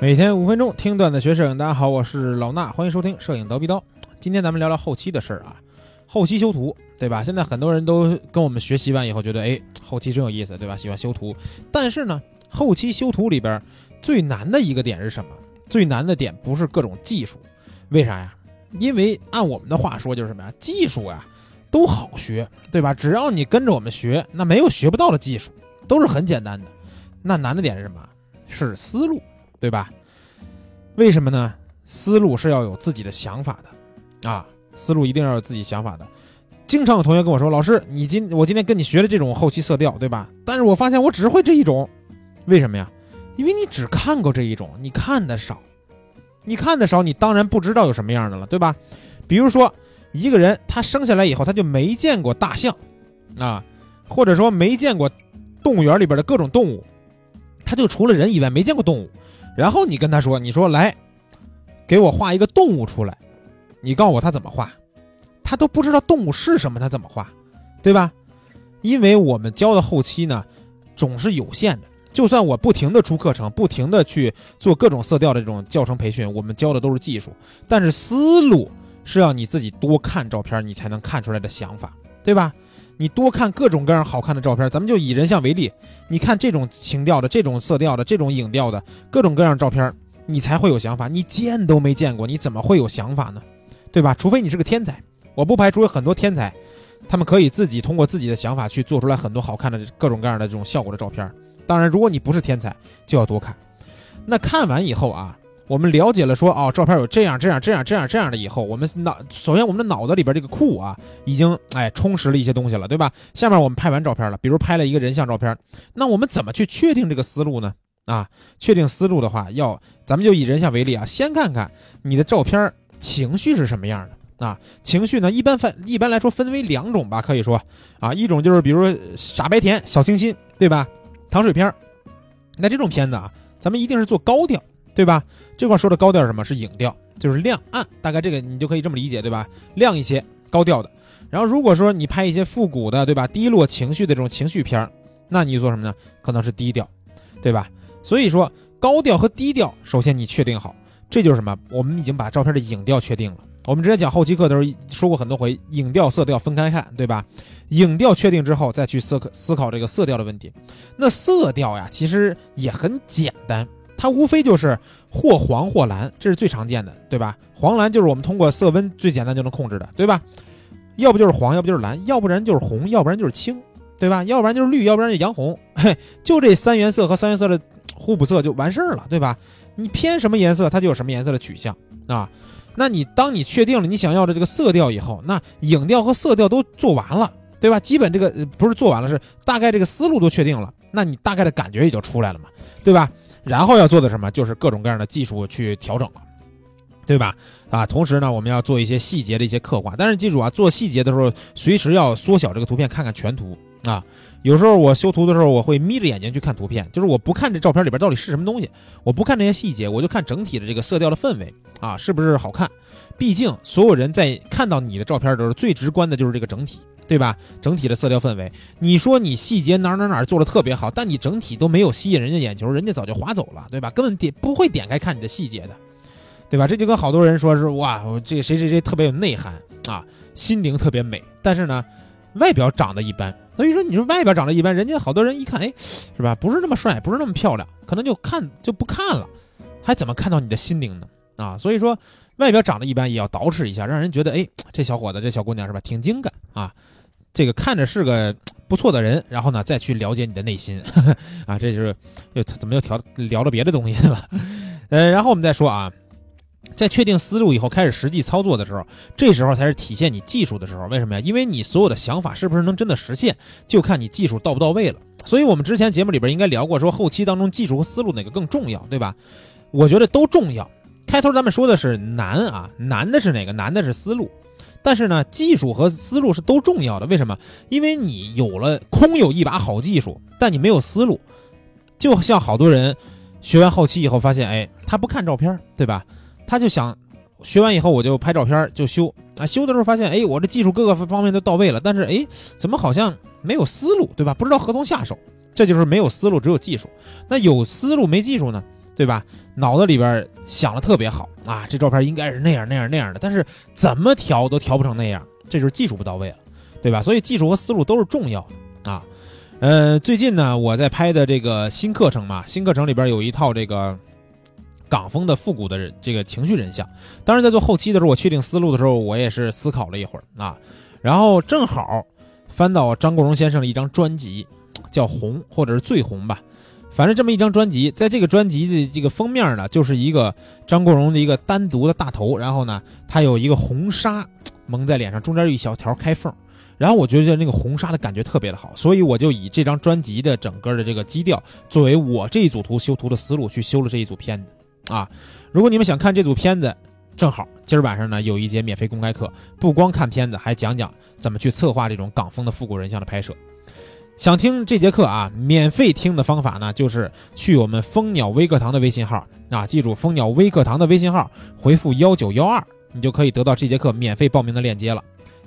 每天五分钟听段子学摄影，大家好，我是老衲，欢迎收听摄影刀逼刀。今天咱们聊聊后期的事儿啊，后期修图，对吧？现在很多人都跟我们学习完以后，觉得哎，后期真有意思，对吧？喜欢修图。但是呢，后期修图里边最难的一个点是什么？最难的点不是各种技术，为啥呀？因为按我们的话说就是什么呀？技术呀都好学，对吧？只要你跟着我们学，那没有学不到的技术，都是很简单的。那难的点是什么？是思路。对吧？为什么呢？思路是要有自己的想法的，啊，思路一定要有自己想法的。经常有同学跟我说：“老师，你今我今天跟你学的这种后期色调，对吧？但是我发现我只会这一种，为什么呀？因为你只看过这一种，你看的少，你看的少，你当然不知道有什么样的了，对吧？比如说一个人他生下来以后他就没见过大象，啊，或者说没见过动物园里边的各种动物，他就除了人以外没见过动物。”然后你跟他说：“你说来，给我画一个动物出来，你告诉我他怎么画，他都不知道动物是什么，他怎么画，对吧？因为我们教的后期呢，总是有限的。就算我不停的出课程，不停的去做各种色调的这种教程培训，我们教的都是技术，但是思路是要你自己多看照片，你才能看出来的想法，对吧？”你多看各种各样好看的照片，咱们就以人像为例，你看这种情调的、这种色调的、这种影调的各种各样照片，你才会有想法。你见都没见过，你怎么会有想法呢？对吧？除非你是个天才，我不排除有很多天才，他们可以自己通过自己的想法去做出来很多好看的各种各样的这种效果的照片。当然，如果你不是天才，就要多看。那看完以后啊。我们了解了，说哦，照片有这样这样这样这样这样的以后，我们脑首先我们的脑子里边这个库啊，已经哎充实了一些东西了，对吧？下面我们拍完照片了，比如拍了一个人像照片，那我们怎么去确定这个思路呢？啊，确定思路的话，要咱们就以人像为例啊，先看看你的照片情绪是什么样的啊？情绪呢，一般分一般来说分为两种吧，可以说啊，一种就是比如说傻白甜、小清新，对吧？糖水片那这种片子啊，咱们一定是做高调。对吧？这块说的高调是什么？是影调，就是亮暗，大概这个你就可以这么理解，对吧？亮一些，高调的。然后如果说你拍一些复古的，对吧？低落情绪的这种情绪片儿，那你做什么呢？可能是低调，对吧？所以说高调和低调，首先你确定好，这就是什么？我们已经把照片的影调确定了。我们之前讲后期课的时候说过很多回，影调色调分开看，对吧？影调确定之后，再去思考思考这个色调的问题。那色调呀，其实也很简单。它无非就是或黄或蓝，这是最常见的，对吧？黄蓝就是我们通过色温最简单就能控制的，对吧？要不就是黄，要不就是蓝，要不然就是红，要不然就是青，对吧？要不然就是绿，要不然就洋红，嘿，就这三原色和三原色的互补色就完事儿了，对吧？你偏什么颜色，它就有什么颜色的取向啊。那你当你确定了你想要的这个色调以后，那影调和色调都做完了，对吧？基本这个不是做完了，是大概这个思路都确定了，那你大概的感觉也就出来了嘛，对吧？然后要做的什么，就是各种各样的技术去调整了，对吧？啊，同时呢，我们要做一些细节的一些刻画。但是记住啊，做细节的时候，随时要缩小这个图片，看看全图啊。有时候我修图的时候，我会眯着眼睛去看图片，就是我不看这照片里边到底是什么东西，我不看这些细节，我就看整体的这个色调的氛围啊，是不是好看？毕竟所有人在看到你的照片的时候，最直观的就是这个整体。对吧？整体的色调氛围，你说你细节哪哪哪做的特别好，但你整体都没有吸引人家眼球，人家早就划走了，对吧？根本点不会点开看你的细节的，对吧？这就跟好多人说是哇，我这个谁谁谁特别有内涵啊，心灵特别美，但是呢，外表长得一般。所以说，你说外表长得一般，人家好多人一看，哎，是吧？不是那么帅，不是那么漂亮，可能就看就不看了，还怎么看到你的心灵呢？啊，所以说外表长得一般也要捯饬一下，让人觉得哎，这小伙子这小姑娘是吧，挺精干啊。这个看着是个不错的人，然后呢，再去了解你的内心，啊，这就是又怎么又调聊了别的东西了？呃，然后我们再说啊，在确定思路以后，开始实际操作的时候，这时候才是体现你技术的时候。为什么呀？因为你所有的想法是不是能真的实现，就看你技术到不到位了。所以我们之前节目里边应该聊过，说后期当中技术和思路哪个更重要，对吧？我觉得都重要。开头咱们说的是难啊，难的是哪个？难的是思路。但是呢，技术和思路是都重要的。为什么？因为你有了空有一把好技术，但你没有思路。就像好多人学完后期以后发现，哎，他不看照片，对吧？他就想学完以后我就拍照片就修啊。修的时候发现，哎，我这技术各个方面都到位了，但是哎，怎么好像没有思路，对吧？不知道何从下手。这就是没有思路，只有技术。那有思路没技术呢？对吧？脑子里边想的特别好啊，这照片应该是那样那样那样的，但是怎么调都调不成那样，这就是技术不到位了，对吧？所以技术和思路都是重要的啊。呃，最近呢，我在拍的这个新课程嘛，新课程里边有一套这个港风的复古的人这个情绪人像。当然在做后期的时候，我确定思路的时候，我也是思考了一会儿啊，然后正好翻到张国荣先生的一张专辑，叫《红》或者是《最红》吧，反正这么一张专辑，在这个专辑的这个封面呢，就是一个张国荣的一个单独的大头，然后呢，他有一个红纱蒙在脸上，中间有一小条开缝。然后我觉得那个红纱的感觉特别的好，所以我就以这张专辑的整个的这个基调作为我这一组图修图的思路去修了这一组片子，啊，如果你们想看这组片子，正好今儿晚上呢有一节免费公开课，不光看片子，还讲讲怎么去策划这种港风的复古人像的拍摄。想听这节课啊，免费听的方法呢，就是去我们蜂鸟微课堂的微信号啊，记住蜂鸟微课堂的微信号，回复幺九幺二，你就可以得到这节课免费报名的链接了。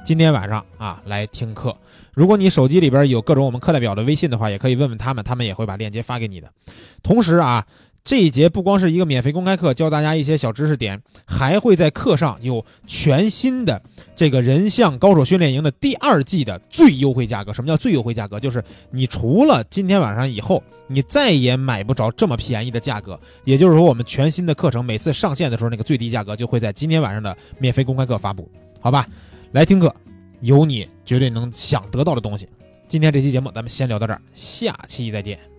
今天晚上啊，来听课。如果你手机里边有各种我们课代表的微信的话，也可以问问他们，他们也会把链接发给你的。同时啊，这一节不光是一个免费公开课，教大家一些小知识点，还会在课上有全新的这个人像高手训练营的第二季的最优惠价格。什么叫最优惠价格？就是你除了今天晚上以后，你再也买不着这么便宜的价格。也就是说，我们全新的课程每次上线的时候，那个最低价格就会在今天晚上的免费公开课发布，好吧？来听课，有你绝对能想得到的东西。今天这期节目咱们先聊到这儿，下期再见。